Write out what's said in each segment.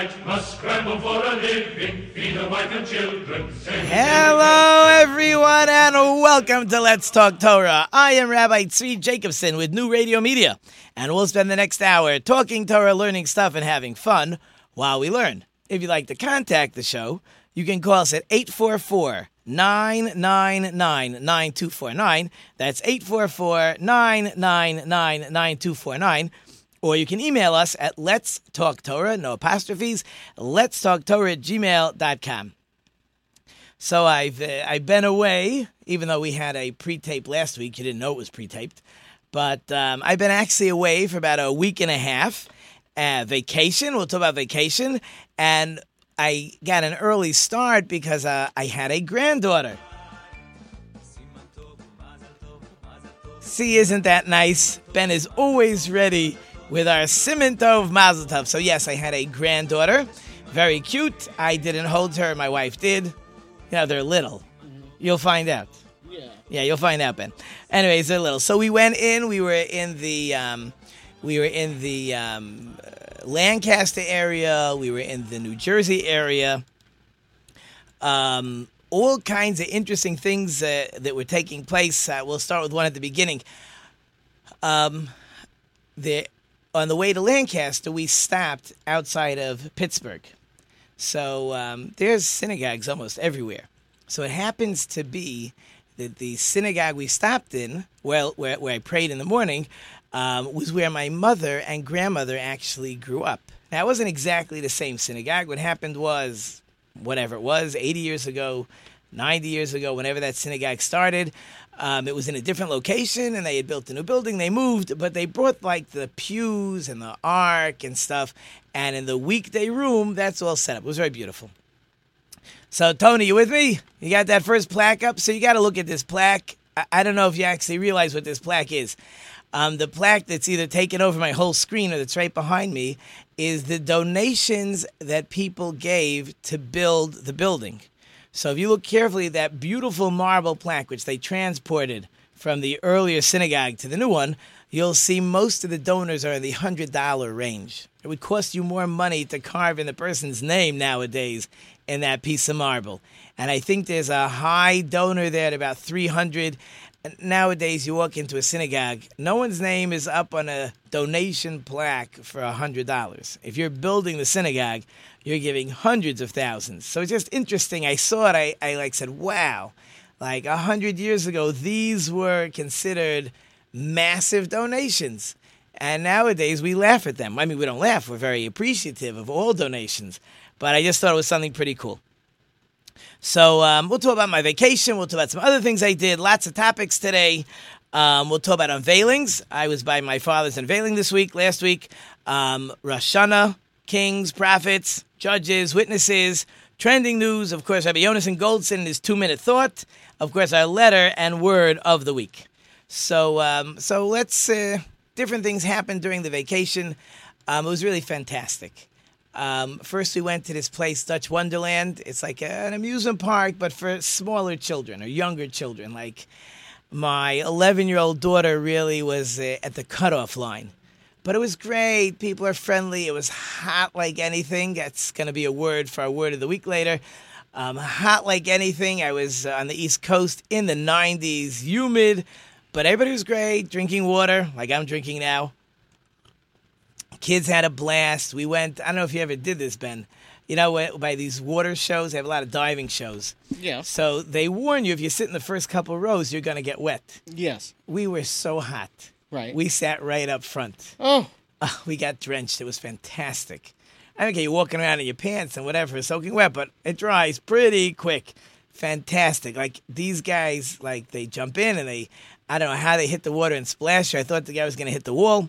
Night must scramble for a living, feed a wife and children. Hello, everyone, and welcome to Let's Talk Torah. I am Rabbi Tzvi Jacobson with New Radio Media, and we'll spend the next hour talking Torah, learning stuff, and having fun while we learn. If you'd like to contact the show, you can call us at 844 999 9249. That's 844 999 9249. Or you can email us at Let's Talk Torah, no apostrophes, Let's Talk Torah at gmail.com. So I've uh, I've been away, even though we had a pre-tape last week. You didn't know it was pre-taped, but um, I've been actually away for about a week and a half. Uh, vacation. We'll talk about vacation, and I got an early start because uh, I had a granddaughter. See, isn't that nice? Ben is always ready with our Siman Tov Mazel Tov. So yes, I had a granddaughter, very cute. I didn't hold her; my wife did. You know, they're little. You'll find out. Yeah. Yeah, you'll find out, Ben. Anyways, they're little. So we went in. We were in the um, we were in the um, uh, Lancaster area. We were in the New Jersey area. Um, all kinds of interesting things uh, that were taking place. Uh, we'll start with one at the beginning. Um, the on the way to Lancaster, we stopped outside of Pittsburgh. So um, there's synagogues almost everywhere. So it happens to be that the synagogue we stopped in, well, where, where I prayed in the morning, um, was where my mother and grandmother actually grew up. Now, it wasn't exactly the same synagogue. What happened was, whatever it was, 80 years ago, 90 years ago, whenever that synagogue started, um, it was in a different location and they had built a new building. They moved, but they brought like the pews and the ark and stuff. And in the weekday room, that's all set up. It was very beautiful. So, Tony, you with me? You got that first plaque up? So, you got to look at this plaque. I, I don't know if you actually realize what this plaque is. Um, the plaque that's either taken over my whole screen or that's right behind me is the donations that people gave to build the building. So, if you look carefully, at that beautiful marble plaque, which they transported from the earlier synagogue to the new one, you'll see most of the donors are in the $100 range. It would cost you more money to carve in the person's name nowadays in that piece of marble. And I think there's a high donor there at about 300. Nowadays, you walk into a synagogue, no one's name is up on a donation plaque for $100. If you're building the synagogue, you're giving hundreds of thousands. So it's just interesting. I saw it, I, I like said, wow. Like a hundred years ago, these were considered massive donations. And nowadays we laugh at them. I mean, we don't laugh. We're very appreciative of all donations. But I just thought it was something pretty cool. So um, we'll talk about my vacation. We'll talk about some other things I did. Lots of topics today. Um, we'll talk about unveilings. I was by my father's unveiling this week, last week. Um, Rosh Hashanah, kings, prophets, judges, witnesses, trending news. Of course, Rabbi Yonason Goldson and his two-minute thought. Of course, our letter and word of the week. So, um, so let's. Uh, different things happened during the vacation. Um, it was really fantastic. Um, first, we went to this place, Dutch Wonderland. It's like an amusement park, but for smaller children or younger children. Like my 11 year old daughter really was uh, at the cutoff line. But it was great. People are friendly. It was hot like anything. That's going to be a word for our word of the week later. Um, hot like anything. I was on the East Coast in the 90s, humid, but everybody was great. Drinking water like I'm drinking now. Kids had a blast. We went, I don't know if you ever did this, Ben. You know, by these water shows, they have a lot of diving shows. Yeah. So they warn you if you sit in the first couple rows, you're going to get wet. Yes. We were so hot. Right. We sat right up front. Oh. Uh, we got drenched. It was fantastic. I don't care, you're walking around in your pants and whatever, soaking wet, but it dries pretty quick. Fantastic. Like these guys, like they jump in and they, I don't know how they hit the water and splash. I thought the guy was going to hit the wall.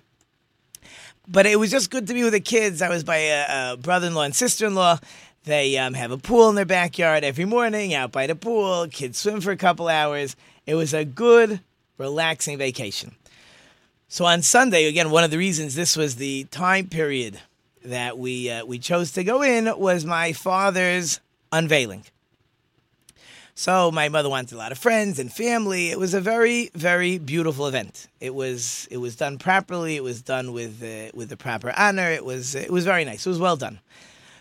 But it was just good to be with the kids. I was by a, a brother-in-law and sister-in-law. They um, have a pool in their backyard every morning, out by the pool. Kids swim for a couple hours. It was a good, relaxing vacation. So on Sunday, again, one of the reasons this was the time period that we uh, we chose to go in was my father's unveiling. So my mother wanted a lot of friends and family. It was a very very beautiful event. It was it was done properly. It was done with uh, with the proper honor. It was it was very nice. It was well done.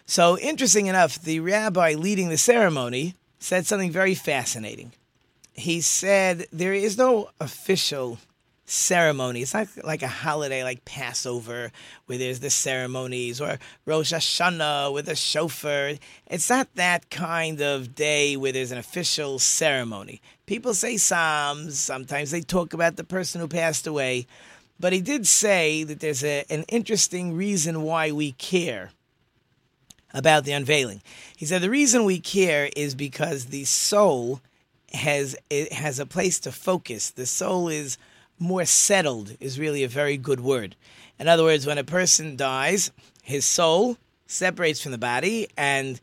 So interesting enough, the rabbi leading the ceremony said something very fascinating. He said there is no official ceremony. It's not like a holiday like Passover where there's the ceremonies or Rosh Hashanah with a shofar. It's not that kind of day where there's an official ceremony. People say psalms, sometimes they talk about the person who passed away, but he did say that there's a, an interesting reason why we care about the unveiling. He said the reason we care is because the soul has it has a place to focus. The soul is more settled is really a very good word. In other words, when a person dies, his soul separates from the body, and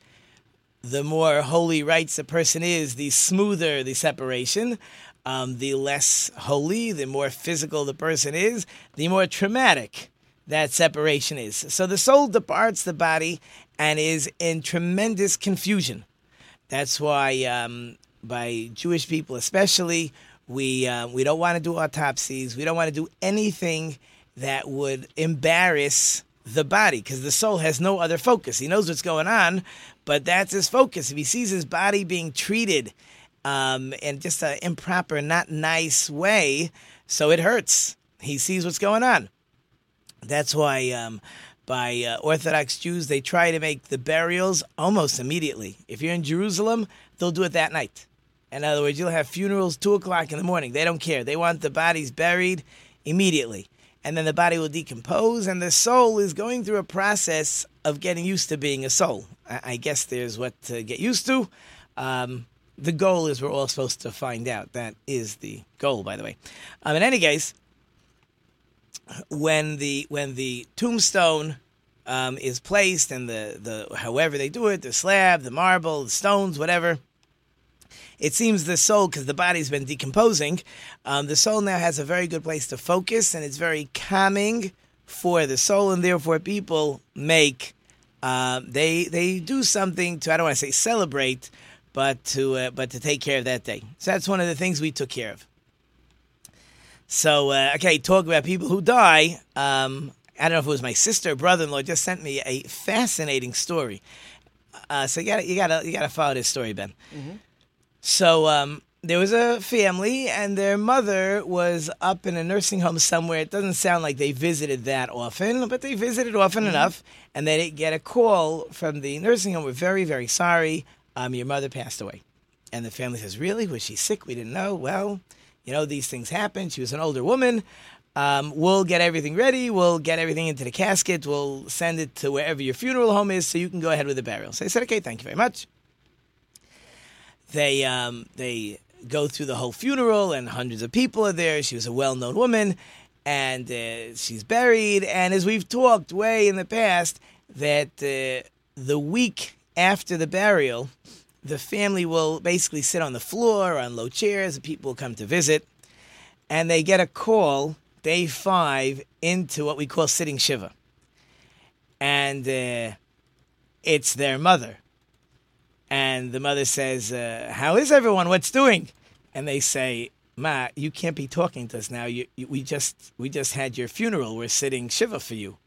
the more holy rights a person is, the smoother the separation. Um, the less holy, the more physical the person is, the more traumatic that separation is. So the soul departs the body and is in tremendous confusion. That's why, um, by Jewish people especially, we uh, we don't want to do autopsies. We don't want to do anything that would embarrass the body because the soul has no other focus. He knows what's going on, but that's his focus. If he sees his body being treated um, in just an improper, not nice way, so it hurts. He sees what's going on. That's why. Um, by uh, Orthodox Jews, they try to make the burials almost immediately. If you're in Jerusalem, they'll do it that night. In other words, you'll have funerals two o'clock in the morning. They don't care. They want the bodies buried immediately. And then the body will decompose, and the soul is going through a process of getting used to being a soul. I, guess there's what to get used to. Um, the goal is we're all supposed to find out. That is the goal, by the way. Um, in any case, when the when the tombstone um, is placed and the, the however they do it, the slab, the marble, the stones, whatever, it seems the soul, because the body's been decomposing, um, the soul now has a very good place to focus, and it's very calming for the soul, and therefore people make uh, they they do something to I don't want to say celebrate, but to uh, but to take care of that day. So that's one of the things we took care of. So uh, okay, talk about people who die. Um, I don't know if it was my sister or brother-in-law just sent me a fascinating story. Uh, so you got you got you got to follow this story, Ben. Mm-hmm. So um, there was a family, and their mother was up in a nursing home somewhere. It doesn't sound like they visited that often, but they visited often mm-hmm. enough, and they get a call from the nursing home. We're very, very sorry. Um, your mother passed away. And the family says, Really? Was she sick? We didn't know. Well, you know, these things happen. She was an older woman. Um, we'll get everything ready. We'll get everything into the casket. We'll send it to wherever your funeral home is so you can go ahead with the burial. So I said, Okay, thank you very much. They um, they go through the whole funeral, and hundreds of people are there. She was a well known woman, and uh, she's buried. And as we've talked way in the past, that uh, the week after the burial, the family will basically sit on the floor on low chairs, and people will come to visit, and they get a call day five into what we call sitting shiva, and uh, it's their mother and the mother says, uh, "How is everyone? What's doing?" And they say, "Ma, you can't be talking to us now. You, you, we just we just had your funeral. We're sitting shiva for you."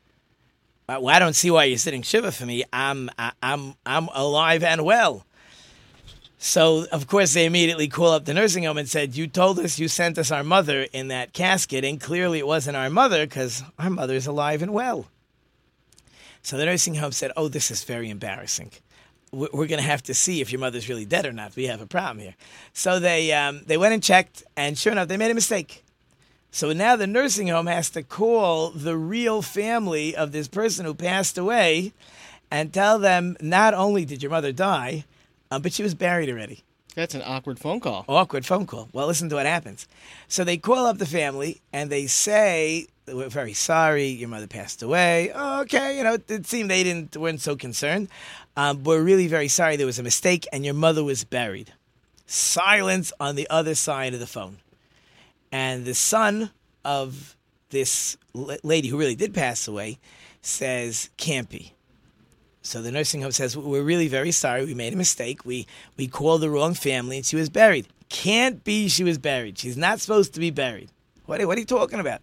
Well, I don't see why you're sitting shiva for me. I'm I, I'm I'm alive and well. So of course they immediately call up the nursing home and said, "You told us you sent us our mother in that casket, and clearly it wasn't our mother because our mother is alive and well." So the nursing home said, "Oh, this is very embarrassing." We're going to have to see if your mother's really dead or not. We have a problem here. So they um, they went and checked, and sure enough, they made a mistake. So now the nursing home has to call the real family of this person who passed away and tell them not only did your mother die, um, but she was buried already. That's an awkward phone call. Awkward phone call. Well, listen to what happens. So they call up the family and they say, "We're very sorry. Your mother passed away." Oh, okay, you know, it seemed they didn't weren't so concerned. Um, we're really very sorry. There was a mistake, and your mother was buried. Silence on the other side of the phone, and the son of this l- lady who really did pass away says, "Can't be." So the nursing home says, "We're really very sorry. We made a mistake. We we called the wrong family, and she was buried. Can't be she was buried. She's not supposed to be buried. What what are you talking about?"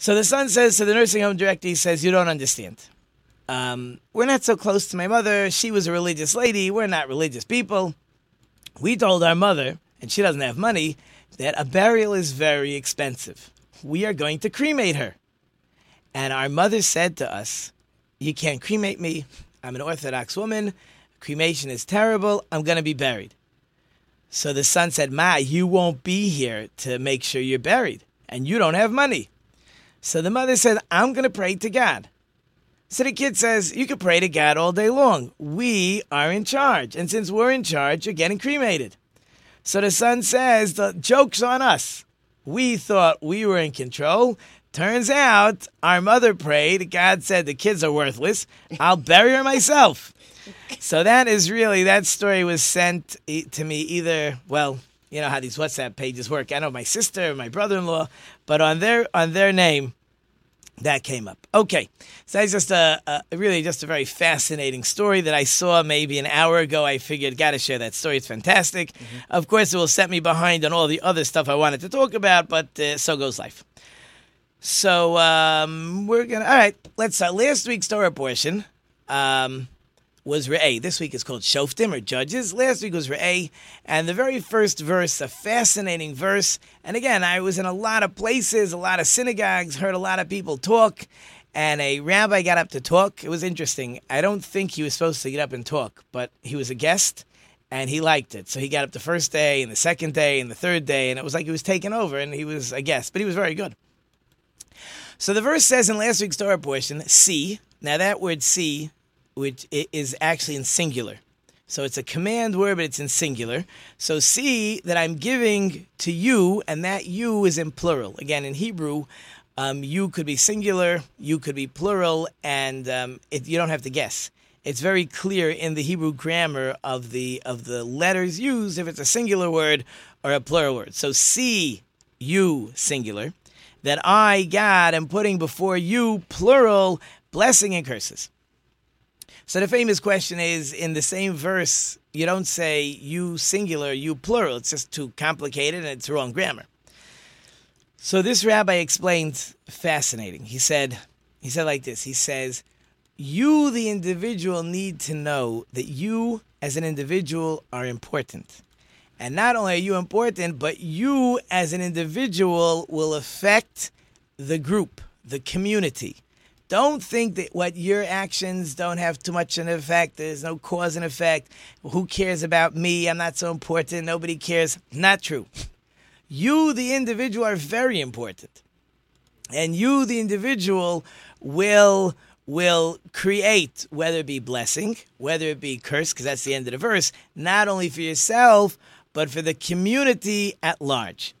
So the son says to the nursing home director, he says, "You don't understand. Um, we're not so close to my mother. She was a religious lady. We're not religious people. We told our mother, and she doesn't have money, that a burial is very expensive. We are going to cremate her." And our mother said to us, You can't cremate me. I'm an Orthodox woman. Cremation is terrible. I'm going to be buried. So the son said, Ma, you won't be here to make sure you're buried, and you don't have money. So the mother said, I'm going to pray to God. So the kid says, You can pray to God all day long. We are in charge. And since we're in charge, you're getting cremated. So the son says, The joke's on us. We thought we were in control. Turns out our mother prayed. God said the kids are worthless. I'll bury her myself. So that is really that story was sent to me either well, you know how these WhatsApp pages work. I know my sister, my brother-in-law, but on their on their name that came up. Okay, so that's just a, a really just a very fascinating story that I saw maybe an hour ago. I figured got to share that story. It's fantastic. Of course, it will set me behind on all the other stuff I wanted to talk about, but uh, so goes life. So um, we're gonna. All right, let's start. Last week's Torah portion um, was Re'eh. This week is called Shoftim or Judges. Last week was Re'eh, and the very first verse, a fascinating verse. And again, I was in a lot of places, a lot of synagogues, heard a lot of people talk, and a rabbi got up to talk. It was interesting. I don't think he was supposed to get up and talk, but he was a guest. And he liked it. So he got up the first day and the second day and the third day, and it was like he was taking over and he was a guest, but he was very good. So the verse says in last week's Torah portion, see. Now that word see, which is actually in singular. So it's a command word, but it's in singular. So see that I'm giving to you, and that you is in plural. Again, in Hebrew, um, you could be singular, you could be plural, and um, it, you don't have to guess. It's very clear in the Hebrew grammar of the of the letters used if it's a singular word or a plural word. So see you singular that I, God, am putting before you, plural, blessing and curses. So the famous question is in the same verse, you don't say you singular, you plural. It's just too complicated and it's wrong grammar. So this rabbi explained fascinating. He said, he said like this. He says, you, the individual, need to know that you, as an individual, are important. And not only are you important, but you as an individual will affect the group, the community. Don't think that what your actions don't have too much an effect. There's no cause and effect. Who cares about me? I'm not so important. Nobody cares. Not true. You, the individual, are very important. And you, the individual, will will create whether it be blessing, whether it be curse, because that's the end of the verse, not only for yourself, but for the community at large.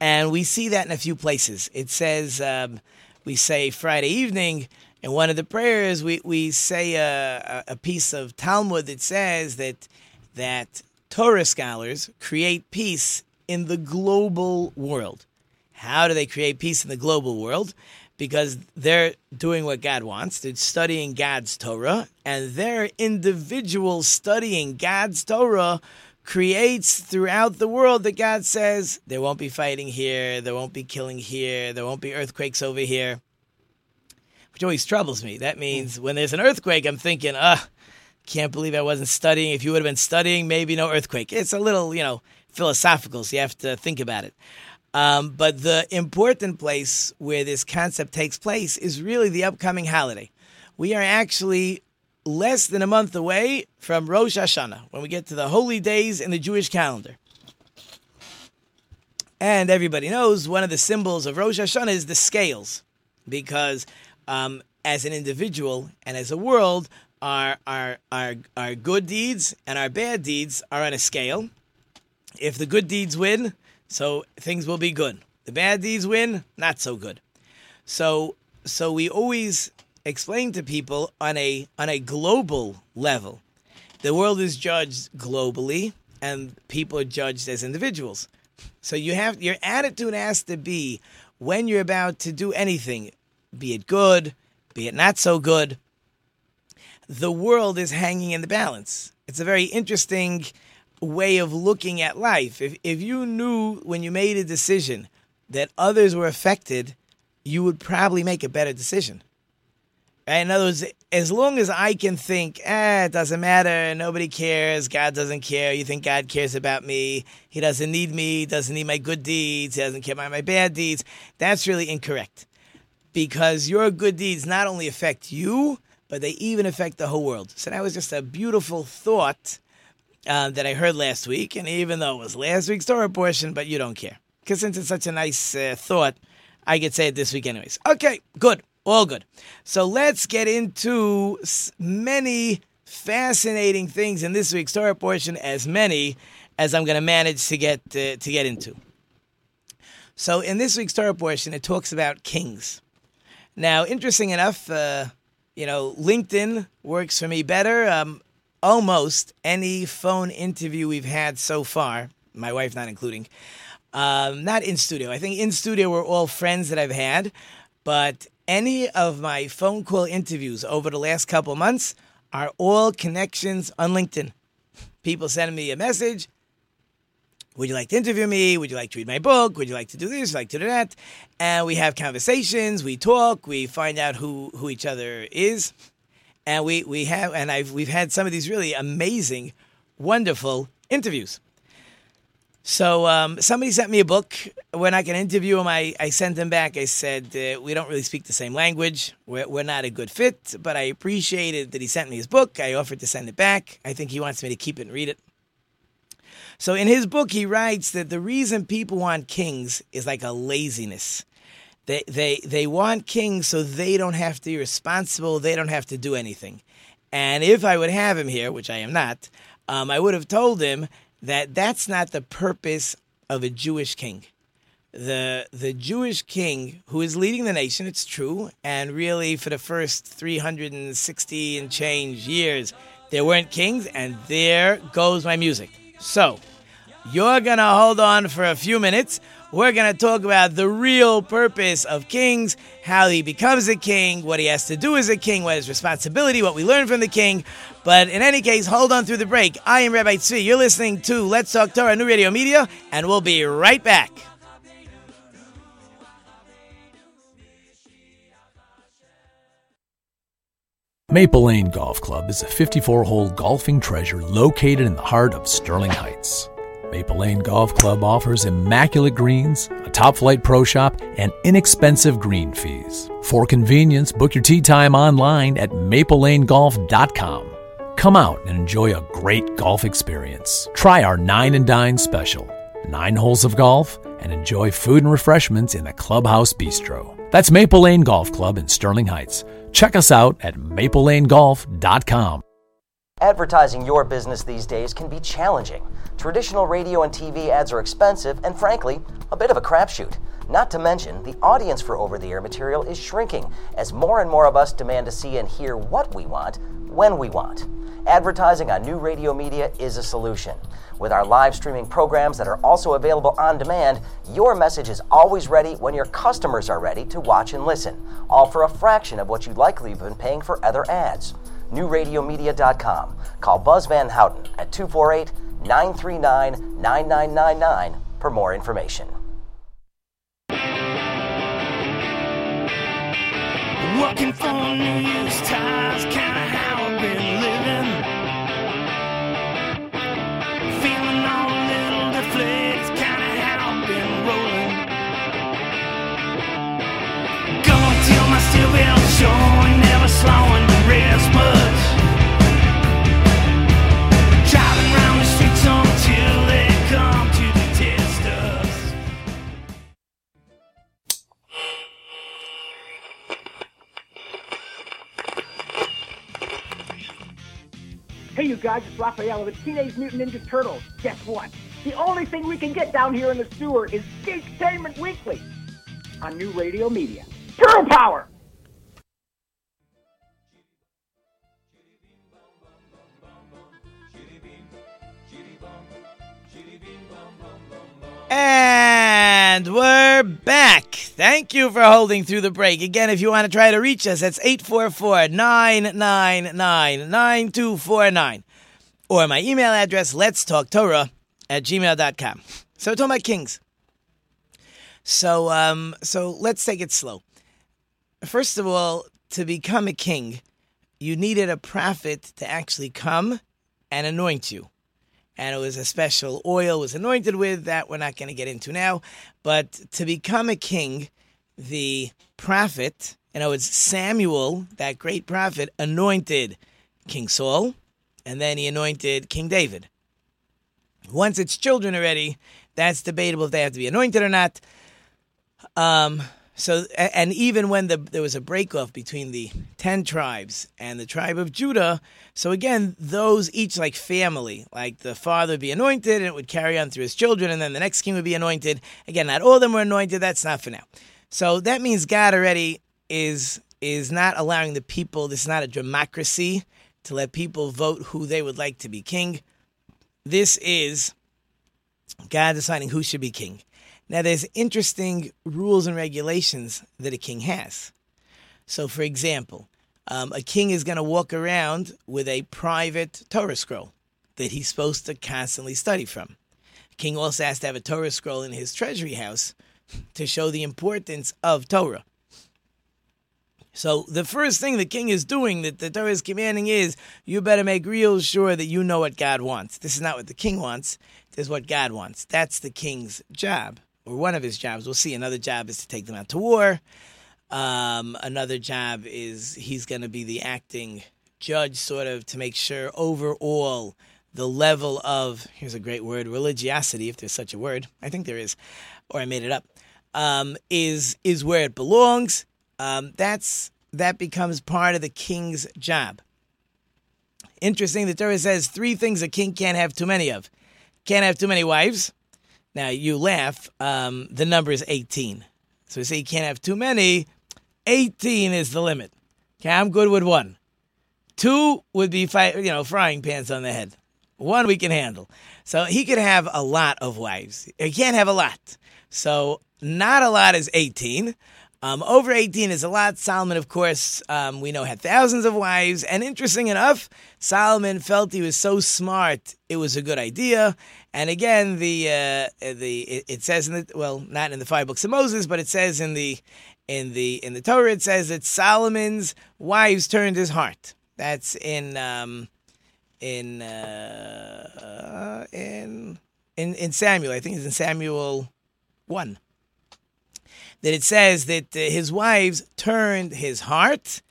And we see that in a few places. It says, um, we say Friday evening, in one of the prayers, we, we say a, a piece of Talmud that says that, that Torah scholars create peace in the global world. How do they create peace in the global world? Because they're doing what God wants. They're studying God's Torah, and their individual studying God's Torah creates throughout the world that God says there won't be fighting here, there won't be killing here, there won't be earthquakes over here, which always troubles me. That means when there's an earthquake, I'm thinking, ah, can't believe I wasn't studying. If you would have been studying, maybe no earthquake. It's a little, you know, philosophical, so you have to think about it. Um, but the important place where this concept takes place is really the upcoming holiday. We are actually less than a month away from Rosh Hashanah, when we get to the holy days in the Jewish calendar. And everybody knows one of the symbols of Rosh Hashanah is the scales, because um, as an individual and as a world, our our our our good deeds and our bad deeds are on a scale. If the good deeds win, so things will be good. The bad deeds win, not so good. So so we always explain to people on a on a global level. The world is judged globally and people are judged as individuals. So you have your attitude has to be when you're about to do anything, be it good, be it not so good, the world is hanging in the balance. It's a very interesting way of looking at life. If if you knew when you made a decision that others were affected, you would probably make a better decision. In other words, as long as I can think, eh, it doesn't matter, nobody cares, God doesn't care, you think God cares about me, He doesn't need me, doesn't need my good deeds, He doesn't care about my bad deeds, that's really incorrect. Because your good deeds not only affect you, but they even affect the whole world. So that was just a beautiful thought uh, that I heard last week. And even though it was last week's Torah portion, but you don't care. Because since it's such a nice uh, thought, I could say it this week anyways. Okay, good. All good. So let's get into many fascinating things in this week's Torah portion, as many as I'm going to manage to get uh, to get into. So in this week's Torah portion, it talks about kings. Now, interesting enough, uh, you know, LinkedIn works for me better. Um, almost any phone interview we've had so far, my wife not including, um, not in studio. I think in studio we're all friends that I've had, but any of my phone call interviews over the last couple months are all connections on LinkedIn. People sending me a message. Would you like to interview me? Would you like to read my book? Would you like to do this? Like to do that? And we have conversations. We talk. We find out who who each other is, and we we have and I've we've had some of these really amazing, wonderful interviews. So um, somebody sent me a book. When I can interview him, I, I sent him back. I said, uh, we don't really speak the same language. We're, we're not a good fit, but I appreciated that he sent me his book. I offered to send it back. I think he wants me to keep it and read it. So in his book, he writes that the reason people want kings is like a laziness. They, they, they want kings so they don't have to be responsible. They don't have to do anything. And if I would have him here, which I am not, um, I would have told him that that's not the purpose of a Jewish king. The the Jewish king who is leading the nation, it's true, and really for the first 360 and change years, there weren't kings, and there goes my music. So, you're gonna hold on for a few minutes we're going to talk about the real purpose of kings, how he becomes a king, what he has to do as a king, what his responsibility, what we learn from the king. But in any case, hold on through the break. I am Rabbi Tzvi. You're listening to Let's Talk Torah, New Radio Media, and we'll be right back. Maple Lane Golf Club is a 54 hole golfing treasure located in the heart of Sterling Heights. Maple Lane Golf Club offers immaculate greens, a top flight pro shop, and inexpensive green fees. For convenience, book your tee time online at maplelanegolf.com. Come out and enjoy a great golf experience. Try our Nine and Dine special nine holes of golf and enjoy food and refreshments in the Clubhouse Bistro. That's Maple Lane Golf Club in Sterling Heights. Check us out at maplelanegolf.com. Advertising your business these days can be challenging. Traditional radio and TV ads are expensive and, frankly, a bit of a crapshoot. Not to mention, the audience for over the air material is shrinking as more and more of us demand to see and hear what we want when we want. Advertising on new radio media is a solution. With our live streaming programs that are also available on demand, your message is always ready when your customers are ready to watch and listen, all for a fraction of what you'd likely have been paying for other ads newradiomedia.com. Call Buzz Van Houten at 248 939 9999 for more information. Working for news ties, kinda how I've been living. Feeling all a little deflated, Raphael of the Teenage Mutant Ninja Turtles. Guess what? The only thing we can get down here in the sewer is Geektainment Weekly on New Radio Media. Turtle Power! And we're back. Thank you for holding through the break. Again, if you want to try to reach us, that's 844 999 9249. Or my email address, let's talk Torah at gmail.com. So, we're talking about kings. So, um, so let's take it slow. First of all, to become a king, you needed a prophet to actually come and anoint you and it was a special oil was anointed with that we're not going to get into now but to become a king the prophet you know it's samuel that great prophet anointed king saul and then he anointed king david. Once it's children already that's debatable if they have to be anointed or not. Um so and even when the, there was a break off between the 10 tribes and the tribe of judah so again those each like family like the father would be anointed and it would carry on through his children and then the next king would be anointed. Again not all of them were anointed that's not for now. So that means god already is is not allowing the people this is not a democracy to let people vote who they would like to be king this is god deciding who should be king now, there's interesting rules and regulations that a king has. So, for example, um, a king is going to walk around with a private Torah scroll that he's supposed to constantly study from. A king also has to have a Torah scroll in his treasury house to show the importance of Torah. So, the first thing the king is doing that the Torah is commanding is you better make real sure that you know what God wants. This is not what the king wants, this is what God wants. That's the king's job or one of his jobs. We'll see. Another job is to take them out to war. Um, another job is he's going to be the acting judge, sort of, to make sure overall the level of here's a great word religiosity, if there's such a word. I think there is, or I made it up. Um, is is where it belongs. Um, that's that becomes part of the king's job. Interesting. The Torah says three things a king can't have too many of. Can't have too many wives. Now you laugh. Um, the number is 18. So we say you can't have too many. 18 is the limit. Okay, I'm good with one. Two would be, fi- you know, frying pans on the head. One we can handle. So he could have a lot of wives. He can't have a lot. So not a lot is 18. Um, over 18 is a lot. Solomon, of course, um, we know had thousands of wives. And interesting enough, Solomon felt he was so smart, it was a good idea. And again, the uh, the it, it says in the well, not in the five books of Moses, but it says in the in the in the Torah, it says that Solomon's wives turned his heart. That's in um, in uh, in in in Samuel. I think it's in Samuel one that it says that uh, his wives turned his heart.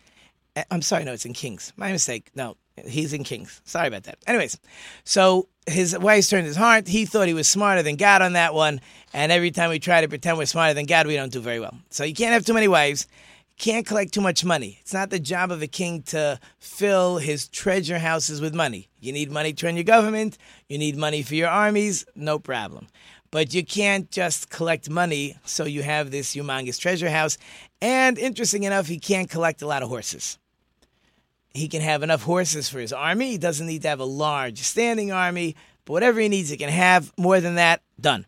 Uh, I'm sorry, no, it's in Kings. My mistake. No, he's in Kings. Sorry about that. Anyways, so his wives turned his heart. He thought he was smarter than God on that one. And every time we try to pretend we're smarter than God, we don't do very well. So you can't have too many wives. Can't collect too much money. It's not the job of a king to fill his treasure houses with money. You need money to run your government. You need money for your armies. No problem. But you can't just collect money so you have this humongous treasure house. And interesting enough, he can't collect a lot of horses. He can have enough horses for his army. He doesn't need to have a large standing army, but whatever he needs, he can have. More than that, done.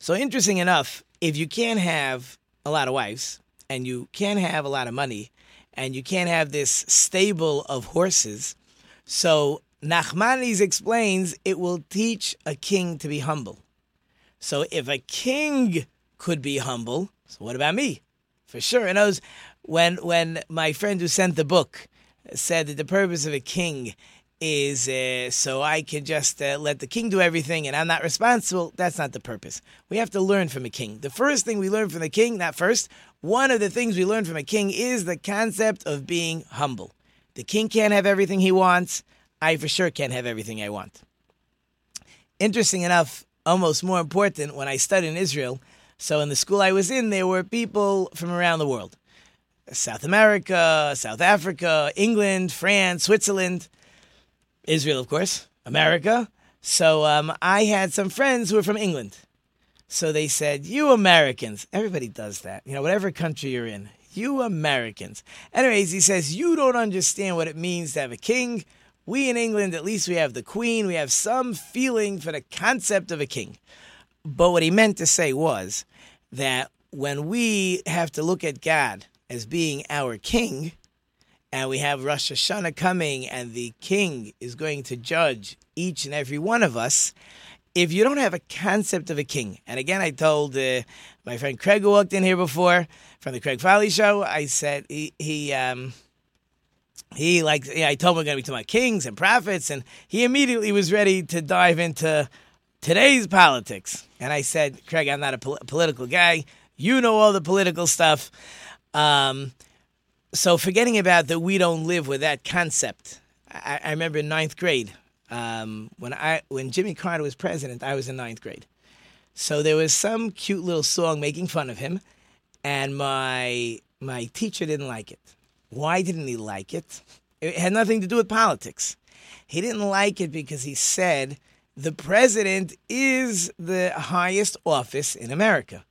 So, interesting enough, if you can't have a lot of wives and you can't have a lot of money and you can't have this stable of horses, so Nachmanides explains it will teach a king to be humble. So if a king could be humble, so what about me? For sure. And I was when when my friend who sent the book said that the purpose of a king is uh, so I can just uh, let the king do everything and I'm not responsible. That's not the purpose. We have to learn from a king. The first thing we learn from the king, not first, one of the things we learn from a king is the concept of being humble. The king can't have everything he wants. I for sure can't have everything I want. Interesting enough, almost more important, when I studied in Israel, so in the school I was in, there were people from around the world South America, South Africa, England, France, Switzerland. Israel, of course, America. So um, I had some friends who were from England. So they said, You Americans, everybody does that, you know, whatever country you're in, you Americans. Anyways, he says, You don't understand what it means to have a king. We in England, at least we have the queen, we have some feeling for the concept of a king. But what he meant to say was that when we have to look at God as being our king, and we have Rosh Hashanah coming, and the king is going to judge each and every one of us. If you don't have a concept of a king, and again, I told uh, my friend Craig who walked in here before from the Craig Foley show, I said he he um, he like yeah, I told him we're to be talking about kings and prophets, and he immediately was ready to dive into today's politics. And I said, Craig, I'm not a pol- political guy. You know all the political stuff. Um, so forgetting about that, we don't live with that concept. I, I remember in ninth grade um, when I when Jimmy Carter was president, I was in ninth grade. So there was some cute little song making fun of him, and my my teacher didn't like it. Why didn't he like it? It had nothing to do with politics. He didn't like it because he said the president is the highest office in America.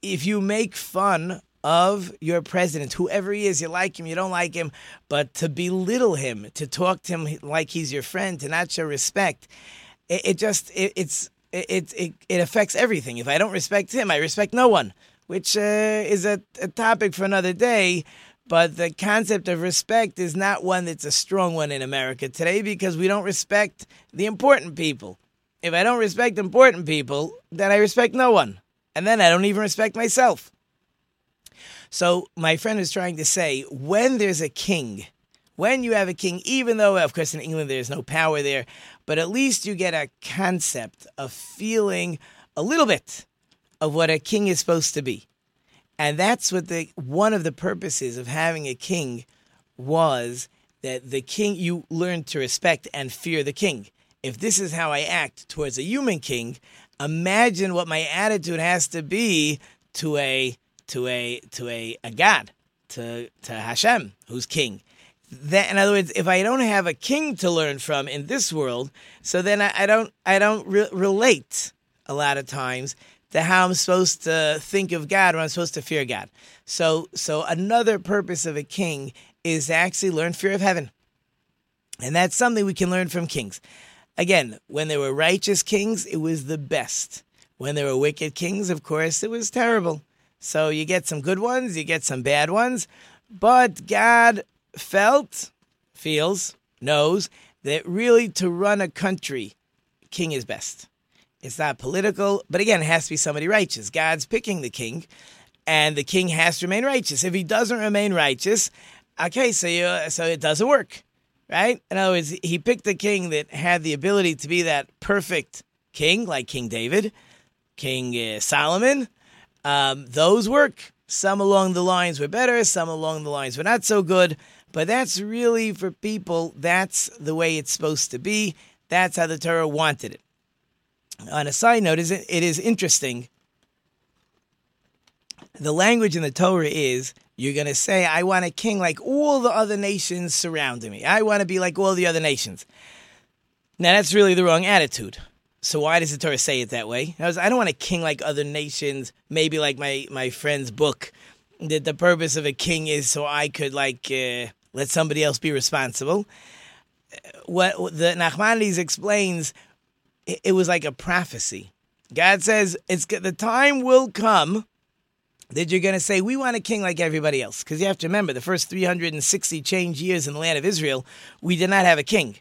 If you make fun of your president, whoever he is, you like him, you don't like him, but to belittle him, to talk to him like he's your friend, to not show respect, it, it just it, it's it, it it affects everything. If I don't respect him, I respect no one, which uh, is a, a topic for another day. But the concept of respect is not one that's a strong one in America today because we don't respect the important people. If I don't respect important people, then I respect no one. And then I don't even respect myself. So my friend is trying to say when there's a king, when you have a king, even though, of course, in England there's no power there, but at least you get a concept of feeling a little bit of what a king is supposed to be. And that's what the one of the purposes of having a king was that the king you learn to respect and fear the king. If this is how I act towards a human king, imagine what my attitude has to be to a to a to a, a God, to to Hashem, who's king. That, in other words, if I don't have a king to learn from in this world, so then I, I don't I don't re- relate a lot of times to how I'm supposed to think of God or I'm supposed to fear God. So so another purpose of a king is to actually learn fear of heaven. And that's something we can learn from kings. Again, when there were righteous kings, it was the best. When there were wicked kings, of course, it was terrible. So you get some good ones, you get some bad ones, but God felt, feels, knows that really to run a country, king is best. It's not political, but again, it has to be somebody righteous. God's picking the king, and the king has to remain righteous. If he doesn't remain righteous, okay, so you, so it doesn't work, right? In other words, he picked the king that had the ability to be that perfect king, like King David, King uh, Solomon. Um, those work. Some along the lines were better, some along the lines were not so good. But that's really for people, that's the way it's supposed to be. That's how the Torah wanted it. On a side note, it is interesting. The language in the Torah is you're going to say, I want a king like all the other nations surrounding me. I want to be like all the other nations. Now, that's really the wrong attitude. So why does the Torah say it that way? I, was, I don't want a king like other nations. Maybe like my my friend's book, that the purpose of a king is so I could like uh, let somebody else be responsible. What the Nachmanides explains, it, was like a prophecy. God says it's the time will come that you're going to say we want a king like everybody else because you have to remember the first 360 change years in the land of Israel, we did not have a king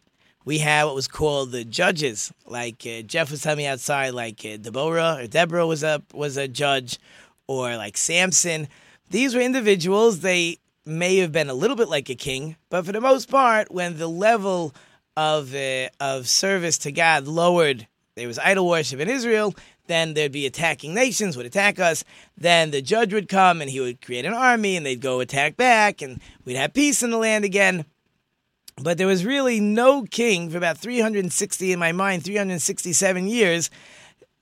we had what was called the judges. Like uh, Jeff was telling me outside, like uh, Deborah or Deborah was a was a judge, or like Samson. These were individuals. They may have been a little bit like a king, but for the most part, when the level of uh, of service to God lowered, there was idol worship in Israel. Then there'd be attacking nations would attack us. Then the judge would come and he would create an army and they'd go attack back and we'd have peace in the land again. But there was really no king for about 360, in my mind, 367 years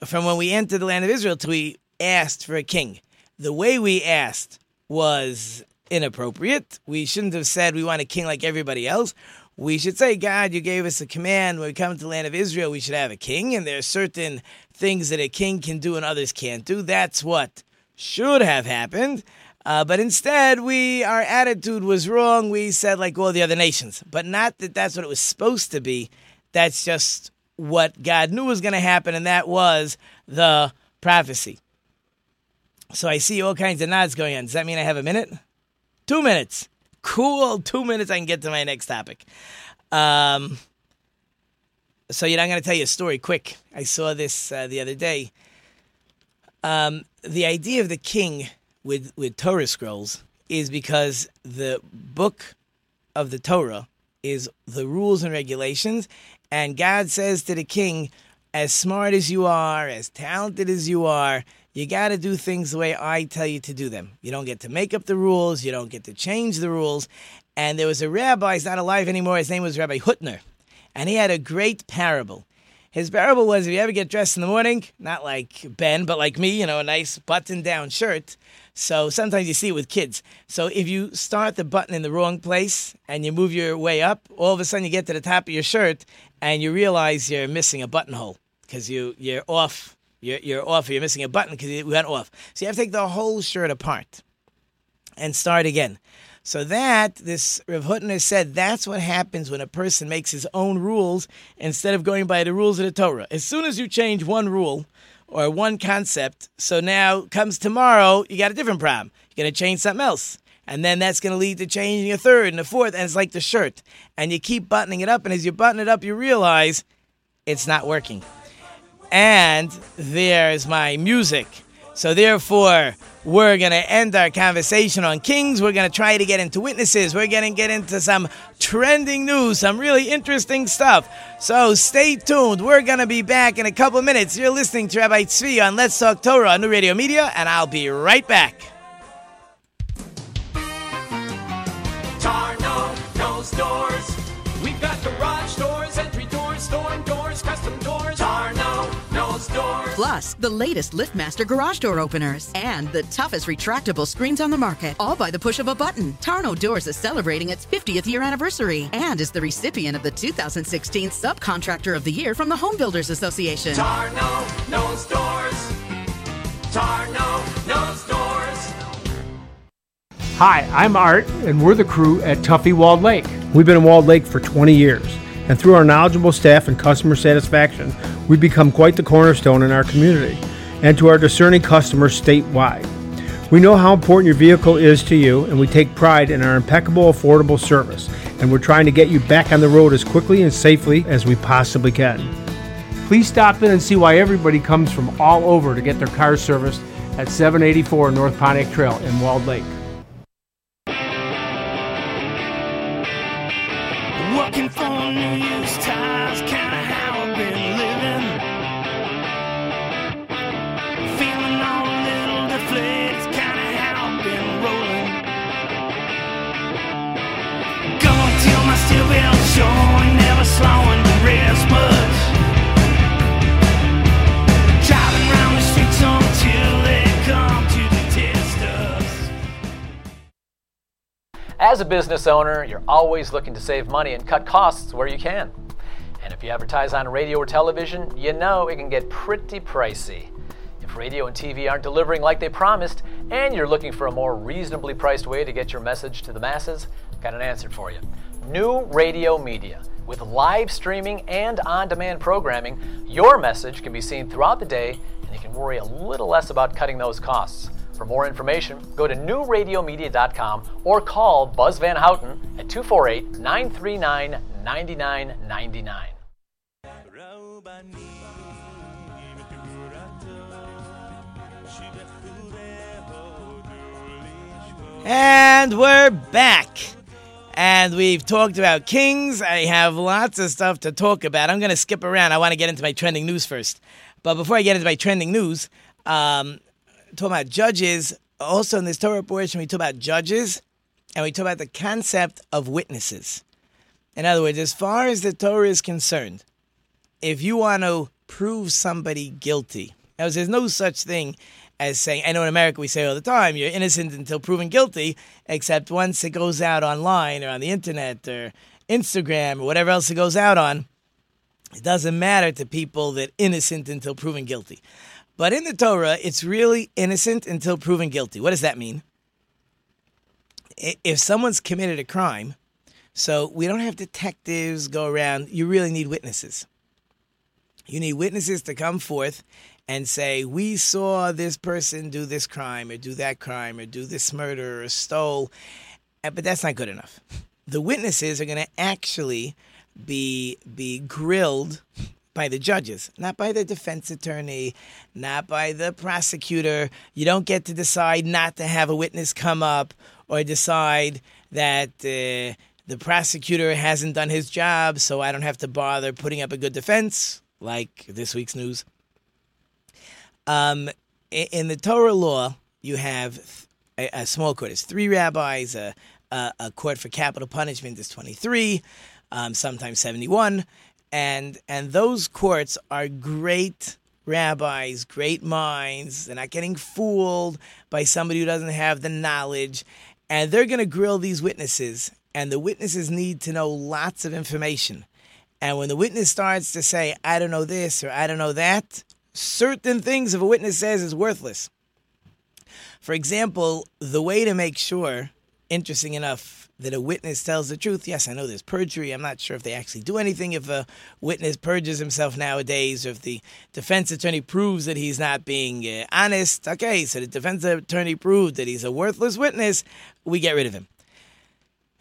from when we entered the land of Israel till we asked for a king. The way we asked was inappropriate. We shouldn't have said we want a king like everybody else. We should say, God, you gave us a command when we come to the land of Israel, we should have a king, and there are certain things that a king can do and others can't do. That's what should have happened. Uh, but instead, we our attitude was wrong. We said like all the other nations, but not that that's what it was supposed to be. That's just what God knew was going to happen, and that was the prophecy. So I see all kinds of nods going on. Does that mean I have a minute? Two minutes. Cool. Two minutes. I can get to my next topic. Um, so you know, I'm going to tell you a story quick. I saw this uh, the other day. Um, the idea of the king with with Torah scrolls is because the book of the Torah is the rules and regulations, and God says to the king, as smart as you are, as talented as you are, you got to do things the way I tell you to do them. You don't get to make up the rules, you don't get to change the rules. And there was a rabbi, he's not alive anymore, his name was Rabbi Hutner, and he had a great parable. His parable was if you ever get dressed in the morning, not like Ben, but like me, you know, a nice button down shirt. So sometimes you see it with kids. So if you start the button in the wrong place and you move your way up, all of a sudden you get to the top of your shirt and you realize you're missing a buttonhole because you, you're off. You're, you're off you're missing a button because it went off. So you have to take the whole shirt apart and start again. So that this Rav Hutner said that's what happens when a person makes his own rules instead of going by the rules of the Torah. As soon as you change one rule or one concept, so now comes tomorrow, you got a different problem. You're going to change something else. And then that's going to lead to changing a third and a fourth, and it's like the shirt. And you keep buttoning it up, and as you button it up, you realize it's not working. And there's my music. So therefore, we're going to end our conversation on kings. We're going to try to get into witnesses. We're going to get into some trending news, some really interesting stuff. So stay tuned. We're going to be back in a couple minutes. You're listening to Rabbi Tzvi on Let's Talk Torah on New Radio Media, and I'll be right back. Plus, the latest LiftMaster garage door openers and the toughest retractable screens on the market, all by the push of a button. Tarno Doors is celebrating its 50th year anniversary and is the recipient of the 2016 Subcontractor of the Year from the Home Builders Association. Tarno knows doors. Tarno knows doors. Hi, I'm Art, and we're the crew at Tuffy Walled Lake. We've been in Walled Lake for 20 years, and through our knowledgeable staff and customer satisfaction, we've become quite the cornerstone in our community and to our discerning customers statewide. We know how important your vehicle is to you, and we take pride in our impeccable, affordable service, and we're trying to get you back on the road as quickly and safely as we possibly can. Please stop in and see why everybody comes from all over to get their car serviced at 784 North Pontiac Trail in Walled Lake. Working for New Year's times, As a business owner, you're always looking to save money and cut costs where you can. And if you advertise on radio or television, you know it can get pretty pricey. If radio and TV aren't delivering like they promised, and you're looking for a more reasonably priced way to get your message to the masses, got an answer for you. New Radio Media. With live streaming and on demand programming, your message can be seen throughout the day and you can worry a little less about cutting those costs. For more information, go to newradiomedia.com or call Buzz Van Houten at 248 939 9999. And we're back. And we've talked about kings. I have lots of stuff to talk about. I'm going to skip around. I want to get into my trending news first. But before I get into my trending news, um, talking about judges, also in this Torah portion, we talk about judges and we talk about the concept of witnesses. In other words, as far as the Torah is concerned, if you want to prove somebody guilty, now there's no such thing as saying, I know in America we say all the time, you're innocent until proven guilty, except once it goes out online or on the internet or Instagram or whatever else it goes out on, it doesn't matter to people that innocent until proven guilty. But in the Torah, it's really innocent until proven guilty. What does that mean? If someone's committed a crime, so we don't have detectives go around, you really need witnesses. You need witnesses to come forth and say, We saw this person do this crime or do that crime or do this murder or stole. Uh, But that's not good enough. The witnesses are going to actually be be grilled by the judges, not by the defense attorney, not by the prosecutor. You don't get to decide not to have a witness come up or decide that uh, the prosecutor hasn't done his job, so I don't have to bother putting up a good defense, like this week's news. Um, in the Torah law, you have a, a small court. It's three rabbis. A, a, court for capital punishment is twenty-three, um, sometimes seventy-one, and and those courts are great rabbis, great minds. They're not getting fooled by somebody who doesn't have the knowledge, and they're going to grill these witnesses. And the witnesses need to know lots of information. And when the witness starts to say, I don't know this or I don't know that, certain things if a witness says is worthless. For example, the way to make sure, interesting enough, that a witness tells the truth. Yes, I know there's perjury. I'm not sure if they actually do anything if a witness perjures himself nowadays, or if the defense attorney proves that he's not being uh, honest. Okay, so the defense attorney proved that he's a worthless witness. We get rid of him.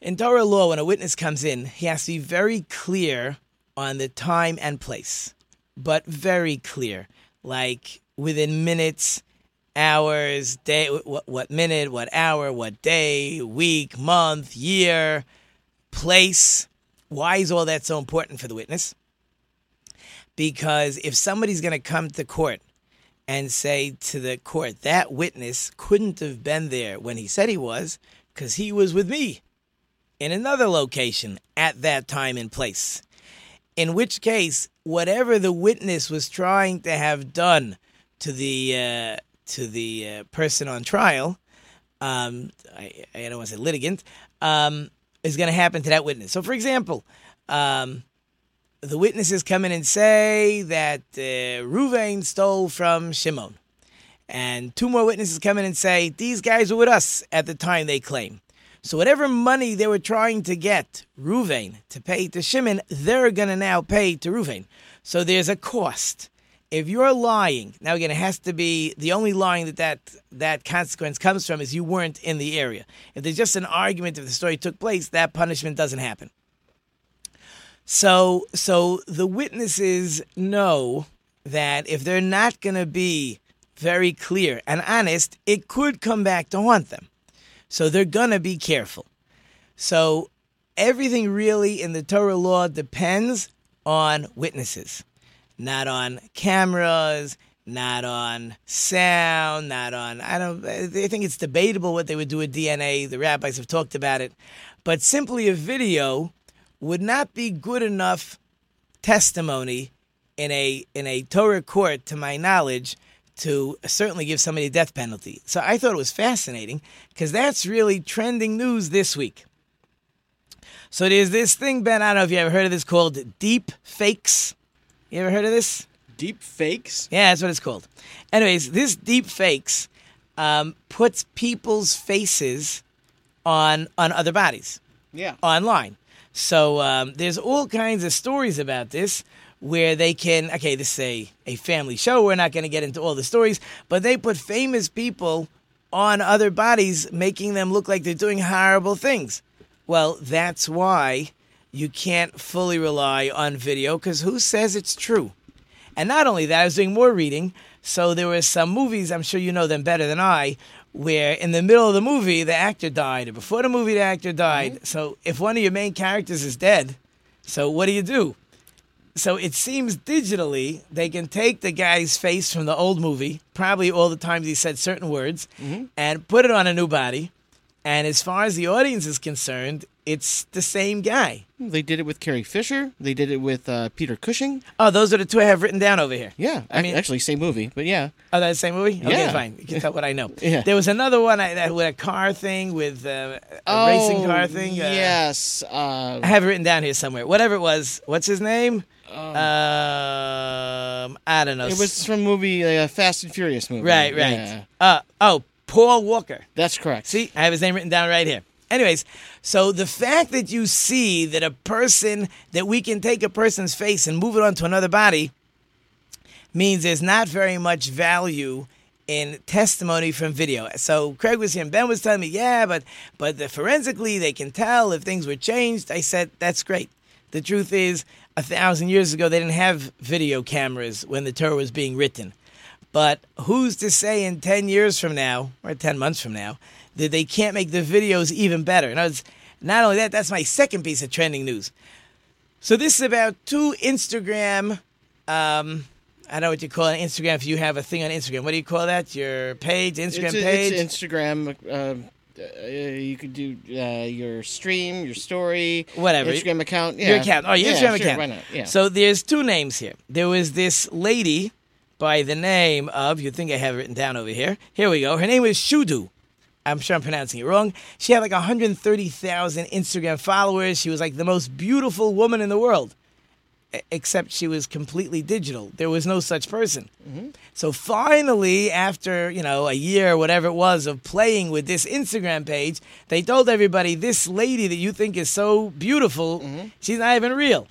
In Torah law, when a witness comes in, he has to be very clear on the time and place, but very clear, like within minutes, hours, day, what, what minute, what hour, what day, week, month, year, place. Why is all that so important for the witness? Because if somebody's going to come to court and say to the court, that witness couldn't have been there when he said he was, because he was with me in another location at that time and place. In which case, whatever the witness was trying to have done to the uh, to the uh, person on trial, um, I, I don't want to say litigant, um, is going to happen to that witness. So, for example, um, the witnesses come in and say that uh, Ruvain stole from Shimon. And two more witnesses come in and say, these guys were with us at the time they claim. So whatever money they were trying to get Ruvain to pay to Shimon, they're going to now pay to Ruvain. So there's a cost. If you're lying, now again, it has to be the only lying that, that that consequence comes from is you weren't in the area. If there's just an argument, if the story took place, that punishment doesn't happen. So, so the witnesses know that if they're not going to be very clear and honest, it could come back to haunt them. So they're going to be careful. So everything really in the Torah law depends on witnesses, not on cameras, not on sound, not on, I don't, I think it's debatable what they would do with DNA. The rabbis have talked about it. But simply a video would not be good enough testimony in a in a Torah court, to my knowledge, to certainly give somebody a death penalty. So I thought it was fascinating because that's really trending news this week. So there's this thing, Ben. I don't know if you ever heard of this called deep fakes. You ever heard of this? Deep fakes? Yeah, that's what it's called. Anyways, this deep fakes um, puts people's faces on on other bodies Yeah. online. So um, there's all kinds of stories about this where they can. Okay, this is a, a family show. We're not going to get into all the stories, but they put famous people on other bodies, making them look like they're doing horrible things. Well, that's why you can't fully rely on video because who says it's true? And not only that, I was doing more reading. So there were some movies, I'm sure you know them better than I, where in the middle of the movie, the actor died, or before the movie, the actor died. Mm-hmm. So if one of your main characters is dead, so what do you do? So it seems digitally they can take the guy's face from the old movie, probably all the times he said certain words, mm-hmm. and put it on a new body. And as far as the audience is concerned, it's the same guy. They did it with Carrie Fisher. They did it with uh, Peter Cushing. Oh, those are the two I have written down over here. Yeah, I mean, actually, same movie, but yeah. Oh, that's the same movie? Okay, Yeah. fine. You can tell what I know. Yeah. There was another one I, that, with a car thing, with uh, a Oh, racing car thing. uh, yes. Uh, I have it written down here somewhere. Whatever it was. What's his name? Um, Um, I don't know. it was from a movie, like a Fast and Furious movie. Right, right. Yeah. Uh, oh, Paul Walker. That's correct. See, I have his name written down right here. Anyways, so the fact that you see that a person, that we can take a person's face and move it onto another body, means there's not very much value in testimony from video. So Craig was here and Ben was telling me, yeah, but but the forensically they can tell if things were changed. I said, that's great. The truth is, a thousand years ago they didn't have video cameras when the Torah was being written. But who's to say in 10 years from now, or 10 months from now, that they can't make the videos even better? Words, not only that, that's my second piece of trending news. So this is about two Instagram, um, I don't know what you call it, Instagram, if you have a thing on Instagram. What do you call that? Your page, Instagram it's, a- page? It's Instagram. Um, uh, you could do uh, your stream, your story, whatever Instagram account. Yeah. Your account. Oh, your Yeah, Instagram sure, account. Why not? Yeah. So there's two names here. There was this lady by the name of, you think I have it written down over here. Here we go. Her name was Shudu. I'm sure I'm pronouncing it wrong. She had like 130,000 Instagram followers. She was like the most beautiful woman in the world, except she was completely digital. There was no such person. Mm-hmm. So finally, after, you know, a year or whatever it was of playing with this Instagram page, they told everybody this lady that you think is so beautiful, mm-hmm. she's not even real.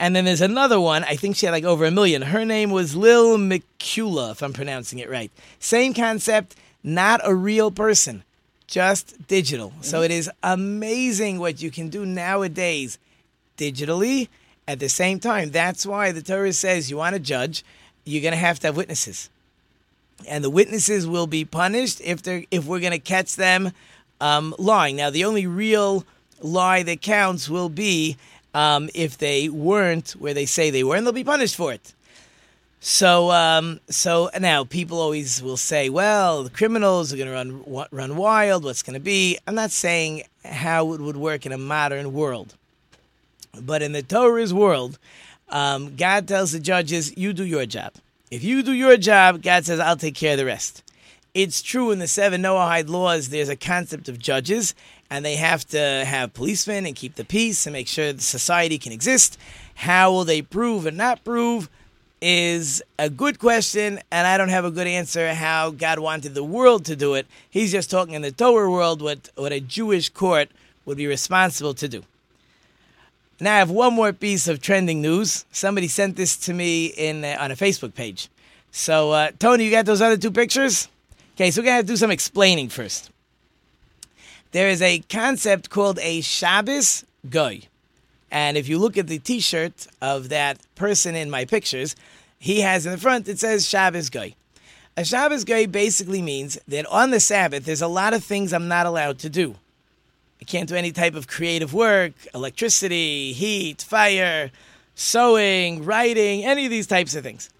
And then there's another one, I think she had like over a million. Her name was Lil Miquela, if I'm pronouncing it right. Same concept, not a real person, just digital. So it is amazing what you can do nowadays digitally at the same time. That's why the Torah says you want to judge, you're going to have to have witnesses. And the witnesses will be punished if they're if we're going to catch them um, lying. Now, the only real lie that counts will be um, if they weren't where they say they were, and they'll be punished for it. So, um, so now people always will say, "Well, the criminals are going to run run wild. What's going to be?" I'm not saying how it would work in a modern world, but in the Torah's world, um, God tells the judges, "You do your job. If you do your job, God says, I'll take care of the rest." It's true in the seven Noahide laws. There's a concept of judges, and they have to have policemen and keep the peace and make sure the society can exist. How will they prove and not prove? is a good question, and I don't have a good answer how God wanted the world to do it. He's just talking in the Torah world what, what a Jewish court would be responsible to do. Now I have one more piece of trending news. Somebody sent this to me in uh, on a Facebook page. So uh, Tony, you got those other two pictures? Okay, so we're gonna have to do some explaining first. There is a concept called a Shabbos Goy. And if you look at the T-shirt of that person in my pictures, he has in the front it says Shabbos Goy. A Shabbos Goy basically means that on the Sabbath there's a lot of things I'm not allowed to do. I can't do any type of creative work, electricity, heat, fire, sewing, writing, any of these types of things.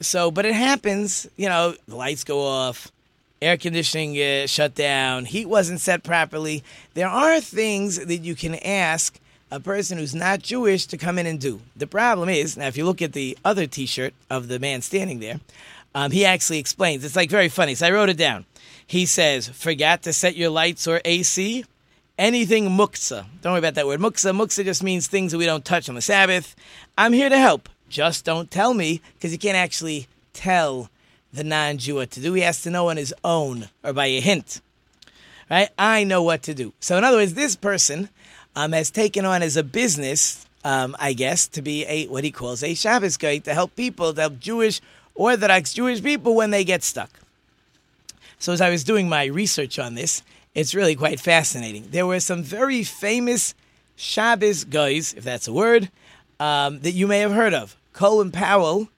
So, but it happens, you know, the lights go off, air conditioning uh, shut down, heat wasn't set properly. There are things that you can ask a person who's not Jewish to come in and do. The problem is, now if you look at the other t shirt of the man standing there, um, he actually explains. It's like very funny. So I wrote it down. He says, Forgot to set your lights or AC? Anything muksa. Don't worry about that word. Muksa. Muksa just means things that we don't touch on the Sabbath. I'm here to help. Just don't tell me because you can't actually tell the non Jew what to do. He has to know on his own or by a hint. Right? I know what to do. So, in other words, this person um, has taken on as a business, um, I guess, to be a what he calls a Shabbos guy to help people, to help Jewish, Orthodox Jewish people when they get stuck. So as I was doing my research on this, it's really quite fascinating. There were some very famous Shabbos guys, if that's a word, um, that you may have heard of. Colin Powell,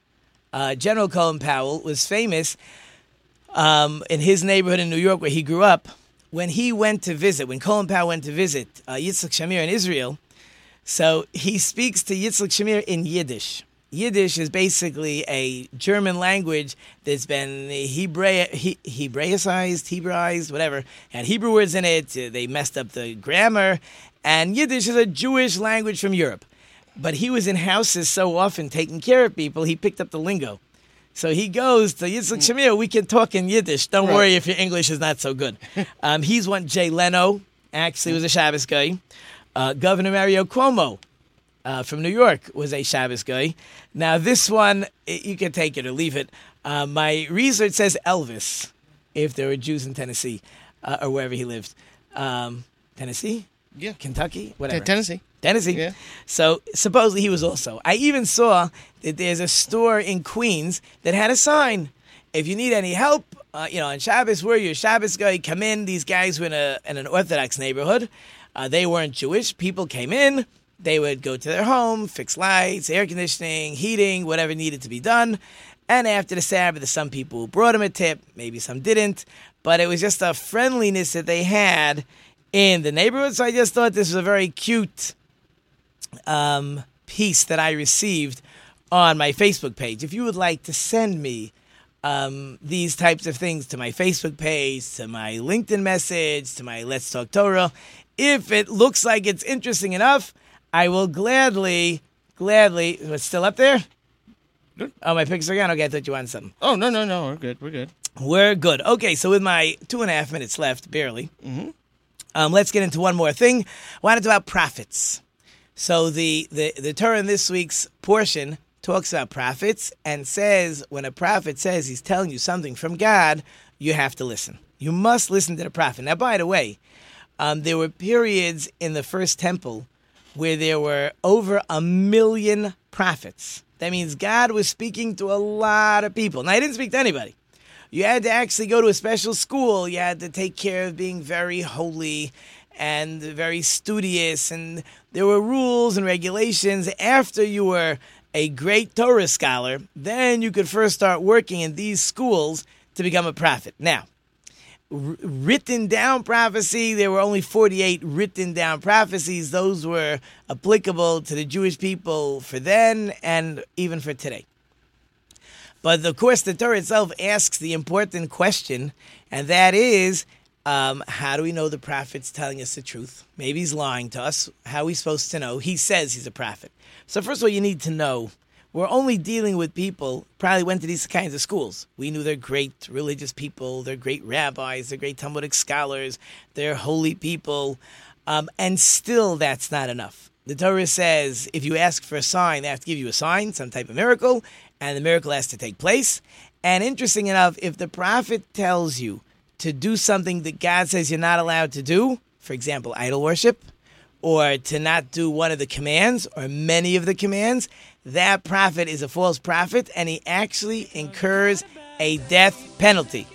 uh, General Colin Powell, was famous um, in his neighborhood in New York where he grew up. When he went to visit, when Colin Powell went to visit uh, Yitzhak Shamir in Israel, so he speaks to Yitzhak Shamir in Yiddish. Yiddish is basically a German language that's been Hebra- he- Hebraicized, Hebraized, whatever. Had Hebrew words in it. They messed up the grammar. And Yiddish is a Jewish language from Europe. But he was in houses so often taking care of people, he picked up the lingo. So he goes to Yitzhak Shamir, we can talk in Yiddish. Don't Right. worry if your English is not so good. um, he's one, Jay Leno, actually was a Shabbos guy. Uh, Governor Mario Cuomo uh, from New York was a Shabbos guy. Now, this one, you can take it or leave it. Uh, my research says Elvis, if there were Jews in Tennessee uh, or wherever he lived. Um, Tennessee? Yeah. Kentucky? Whatever. Tennessee. Tennessee. Yeah. So supposedly he was also. I even saw that there's a store in Queens that had a sign. If you need any help, uh, you know, on Shabbos, where your Shabbos guy come in. These guys were in, a, in an Orthodox neighborhood. Uh, they weren't Jewish. People came in. They would go to their home, fix lights, air conditioning, heating, whatever needed to be done. And after the Sabbath, some people brought him a tip, maybe some didn't. But it was just a friendliness that they had in the neighborhood. So I just thought this was a very cute um, piece that I received on my Facebook page. If you would like to send me um, these types of things to my Facebook page, to my LinkedIn message, to my Let's Talk Torah, if it looks like it's interesting enough, I will gladly, gladly. It's still up there. Oh, my pictures are gone. Okay, I thought you wanted something. Oh no no no, we're good. We're good. We're good. Okay, so with my two and a half minutes left, barely, Mm-hmm. um, let's get into one more thing. Wanted to about prophets. So the, the, the Torah in this week's portion talks about prophets and says when a prophet says he's telling you something from God, you have to listen. You must listen to the prophet. Now, by the way, um, there were periods in the first temple where there were over a million prophets. That means God was speaking to a lot of people. Now, he didn't speak to anybody. You had to actually go to a special school. You had to take care of being very holy and very studious. And there were rules and regulations. After you were a great Torah scholar, then you could first start working in these schools to become a prophet. Now, wr- written down prophecy, there were only 48 written down prophecies. Those were applicable to the Jewish people for then and even for today. But of course, the Torah itself asks the important question, and that is um, how do we know the prophet's telling us the truth? Maybe he's lying to us. How are we supposed to know? He says he's a prophet. So, first of all, you need to know we're only dealing with people probably went to these kinds of schools. We knew they're great religious people, they're great rabbis, they're great Talmudic scholars, they're holy people, um, and still that's not enough. The Torah says if you ask for a sign, they have to give you a sign, some type of miracle, and the miracle has to take place. And interesting enough, if the prophet tells you to do something that God says you're not allowed to do, for example, idol worship, or to not do one of the commands or many of the commands, that prophet is a false prophet and he actually incurs a death penalty.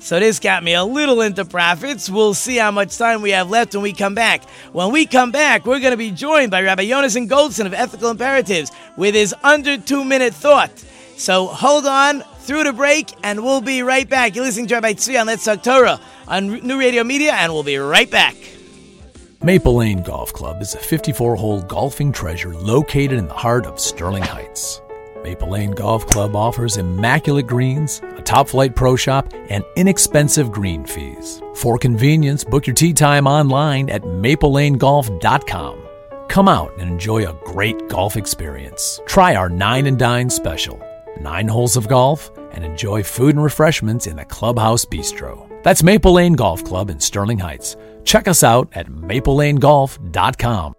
So this got me a little into prophets. We'll see how much time we have left when we come back. When we come back, we're going to be joined by Rabbi Yonason Goldson of Ethical Imperatives with his under two minute thought. So hold on through the break and we'll be right back. You're listening to Rabbi Tzvi on Let's Talk Torah on New Radio Media and we'll be right back. Maple Lane Golf Club is a 54 hole golfing treasure located in the heart of Sterling Heights. Maple Lane Golf Club offers immaculate greens, a top flight pro shop, and inexpensive green fees. For convenience, book your tee time online at maplelanegolf.com. Come out and enjoy a great golf experience. Try our 9 and Dine special. Nine holes of golf and enjoy food and refreshments in the Clubhouse Bistro. That's Maple Lane Golf Club in Sterling Heights. Check us out at maplelanegolf.com.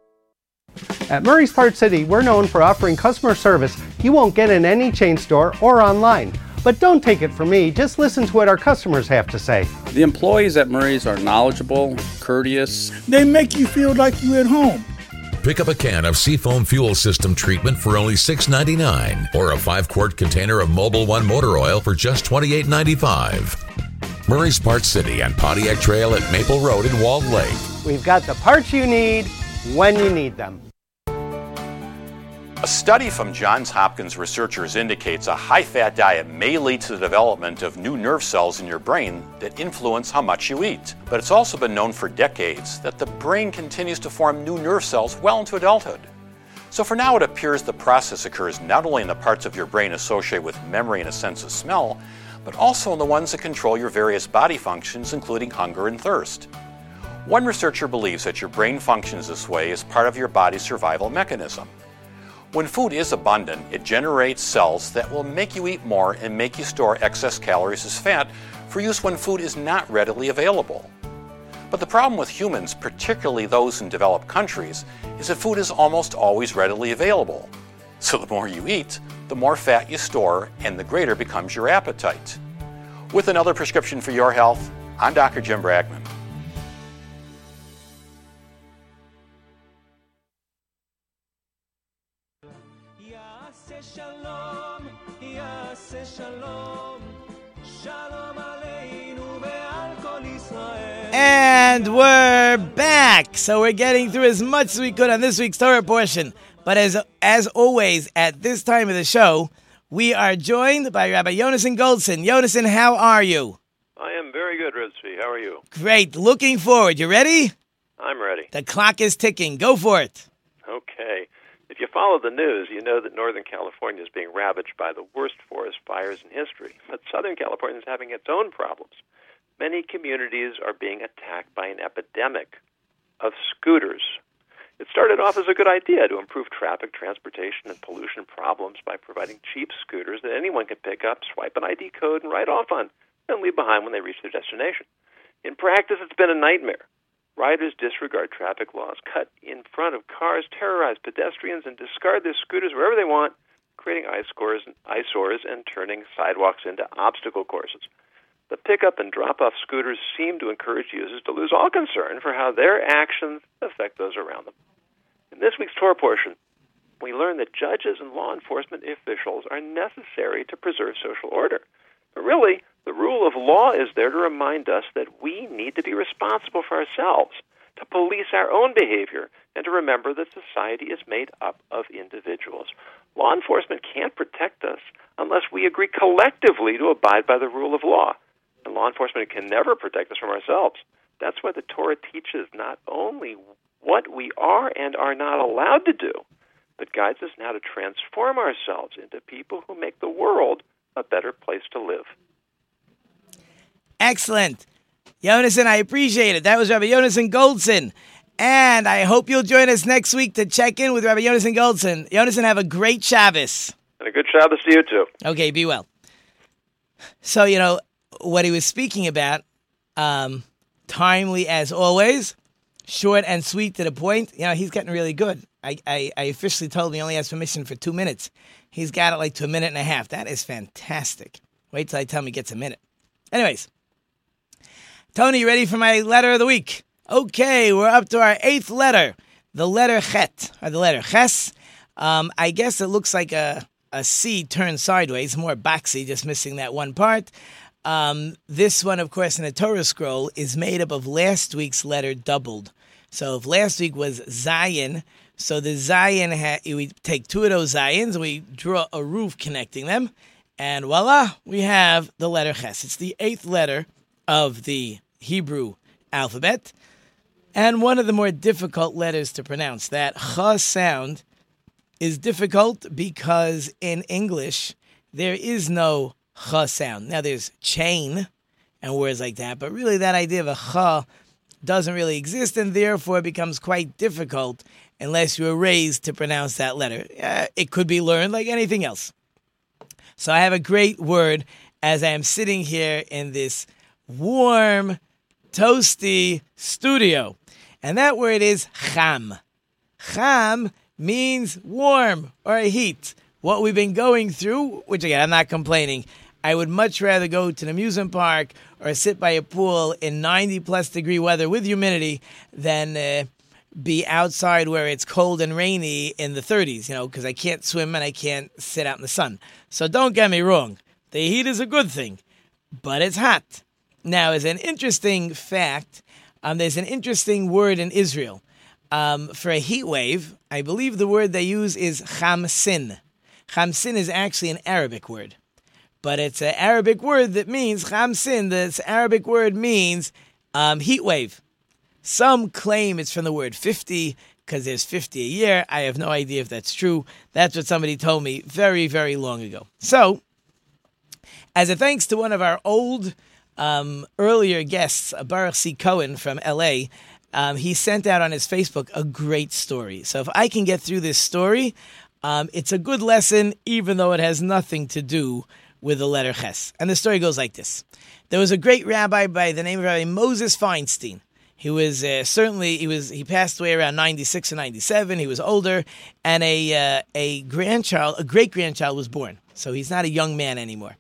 At Murray's Part City, we're known for offering customer service you won't get in any chain store or online. But don't take it from me, just listen to what our customers have to say. The employees at Murray's are knowledgeable, courteous. They make you feel like you're at home. Pick up a can of Seafoam Fuel System treatment for only $6.99 or a 5 quart container of Mobil One motor oil for just $28.95. Murray's Parts City and Pontiac Trail at Maple Road in Walled Lake. We've got the parts you need when you need them. A study from Johns Hopkins researchers indicates a high fat diet may lead to the development of new nerve cells in your brain that influence how much you eat. But it's also been known for decades that the brain continues to form new nerve cells well into adulthood. So for now, it appears the process occurs not only in the parts of your brain associated with memory and a sense of smell, but also in the ones that control your various body functions, including hunger and thirst. One researcher believes that your brain functions this way as part of your body's survival mechanism. When food is abundant, it generates cells that will make you eat more and make you store excess calories as fat for use when food is not readily available. But the problem with humans, particularly those in developed countries, is that food is almost always readily available. So the more you eat, the more fat you store, and the greater becomes your appetite. With another prescription for your health, I'm Dr. Jim Bragman. And we're back. So we're getting through as much as we could on this week's Torah portion. But as as always, at this time of the show, we are joined by Rabbi Yonason Goldson. Yonason, how are you? I am very good, Rizvi. How are you? Great. Looking forward. You ready? I'm ready. The clock is ticking. Go for it. If you follow the news, you know that Northern California is being ravaged by the worst forest fires in history. But Southern California is having its own problems. Many communities are being attacked by an epidemic of scooters. It started off as a good idea to improve traffic, transportation, and pollution problems by providing cheap scooters that anyone can pick up, swipe an ID code, and ride off on, and leave behind when they reach their destination. In practice, it's been a nightmare. Riders disregard traffic laws, cut in front of cars, terrorize pedestrians, and discard their scooters wherever they want, creating eyesores, and, eyesores and turning sidewalks into obstacle courses. The pickup and drop off scooters seem to encourage users to lose all concern for how their actions affect those around them. In this week's Torah portion, we learn that judges and law enforcement officials are necessary to preserve social order. But really, the rule of law is there to remind us that we need to be responsible for ourselves, to police our own behavior, and to remember that society is made up of individuals. Law enforcement can't protect us unless we agree collectively to abide by the rule of law. And law enforcement can never protect us from ourselves. That's why the Torah teaches not only what we are and are not allowed to do, but guides us in how to transform ourselves into people who make the world a better place to live. Excellent. Yonason, I appreciate it. That was Rabbi Yonason Goldson. And I hope you'll join us next week to check in with Rabbi Yonason Goldson. Yonason, have a great Shabbos. And a good Shabbos to you, too. Okay, be well. So, you know, what he was speaking about, um, timely as always, short and sweet to the point. You know, he's getting really good. I, I, I officially told him he only has permission for two minutes. He's got it like to a minute and a half. That is fantastic. Wait till I tell him he gets a minute. Anyways, Tony, you ready for my letter of the week? Okay, we're up to our eighth letter, the letter Chet, or the letter Ches. Um, I guess it looks like a, a C turned sideways, more boxy, just missing that one part. Um, this one, of course, in the Torah scroll is made up of last week's letter doubled. So if last week was Zayin, so the Zayin, we take two of those Zayins we draw a roof connecting them, and voila, we have the letter Ches. It's the eighth letter of the Hebrew alphabet, and one of the more difficult letters to pronounce. That Ch sound is difficult because in English there is no Ch sound. Now there's chain and words like that, but really that idea of a Ch doesn't really exist, and therefore it becomes quite difficult unless you were raised to pronounce that letter. Uh, it could be learned like anything else. So I have a great word as I am sitting here in this warm, toasty studio. And that word is cham. Cham means warm or heat. What we've been going through, which again, I'm not complaining. I would much rather go to an amusement park or sit by a pool in 90 plus degree weather with humidity than uh, be outside where it's cold and rainy in the 30s, you know, because I can't swim and I can't sit out in the sun. So don't get me wrong. The heat is a good thing, but it's hot. Now, as an interesting fact, um, there's an interesting word in Israel. Um, for a heat wave, I believe the word they use is chamsin. Chamsin is actually an Arabic word, but it's an Arabic word that means chamsin. This Arabic word means um, heat wave. Some claim it's from the word 50, because there's 50 a year. I have no idea if that's true. That's what somebody told me very, very long ago. So, as a thanks to one of our old um, earlier guests, Baruch C. Cohen from LA, um, he sent out on his Facebook a great story. So if I can get through this story, um, it's a good lesson, even though it has nothing to do with the letter Ches. And the story goes like this There was a great rabbi by the name of Rabbi Moses Feinstein. He was uh, certainly he was he passed away around ninety six or ninety seven. He was older, and a uh, a grandchild, a great grandchild, was born. So he's not a young man anymore.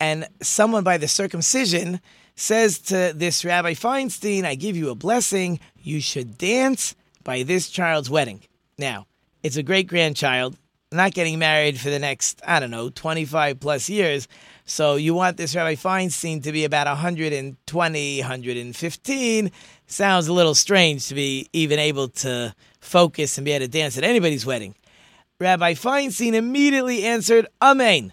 And someone by the circumcision says to this Rabbi Feinstein, I give you a blessing. You should dance by this child's wedding. Now, it's a great grandchild, not getting married for the next, I don't know, 25 plus years. So you want this Rabbi Feinstein to be about 120, 115. Sounds a little strange to be even able to focus and be able to dance at anybody's wedding. Rabbi Feinstein immediately answered, Amen.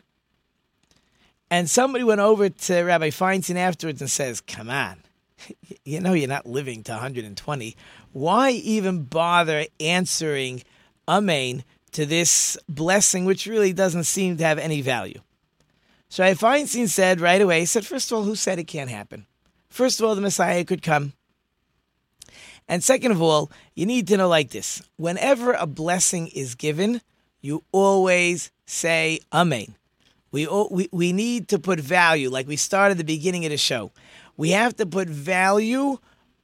And somebody went over to Rabbi Feinstein afterwards and says, Come on, you know you're not living to 120. Why even bother answering Amen to this blessing, which really doesn't seem to have any value? So Feinstein said right away, he said, First of all, who said it can't happen? First of all, the Messiah could come. And second of all, you need to know like this whenever a blessing is given, you always say Amen. We, we, we need to put value, like we started the beginning of the show. We have to put value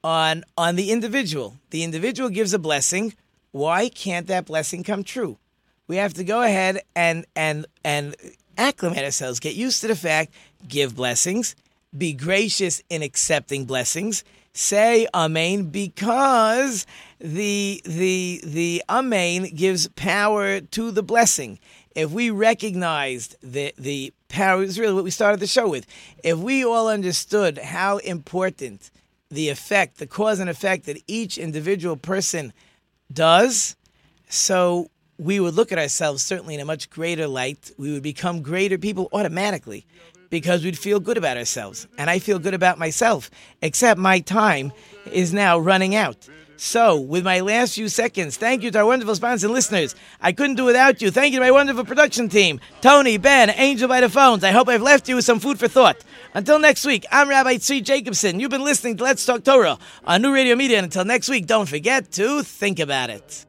on, on the individual. The individual gives a blessing. Why can't that blessing come true? We have to go ahead and, and, and acclimate ourselves, get used to the fact, give blessings, be gracious in accepting blessings, say amen because the the the amen gives power to the blessing. If we recognized the the power is really what we started the show with. If we all understood how important the effect the cause and effect that each individual person does so we would look at ourselves certainly in a much greater light we would become greater people automatically because we'd feel good about ourselves. And I feel good about myself, except my time is now running out. So, with my last few seconds, thank you to our wonderful sponsors and listeners. I couldn't do without you. Thank you to my wonderful production team Tony, Ben, Angel by the phones. I hope I've left you with some food for thought. Until next week, I'm Rabbi Tzvi Jacobson. You've been listening to Let's Talk Torah on New Radio Media. And until next week, don't forget to think about it.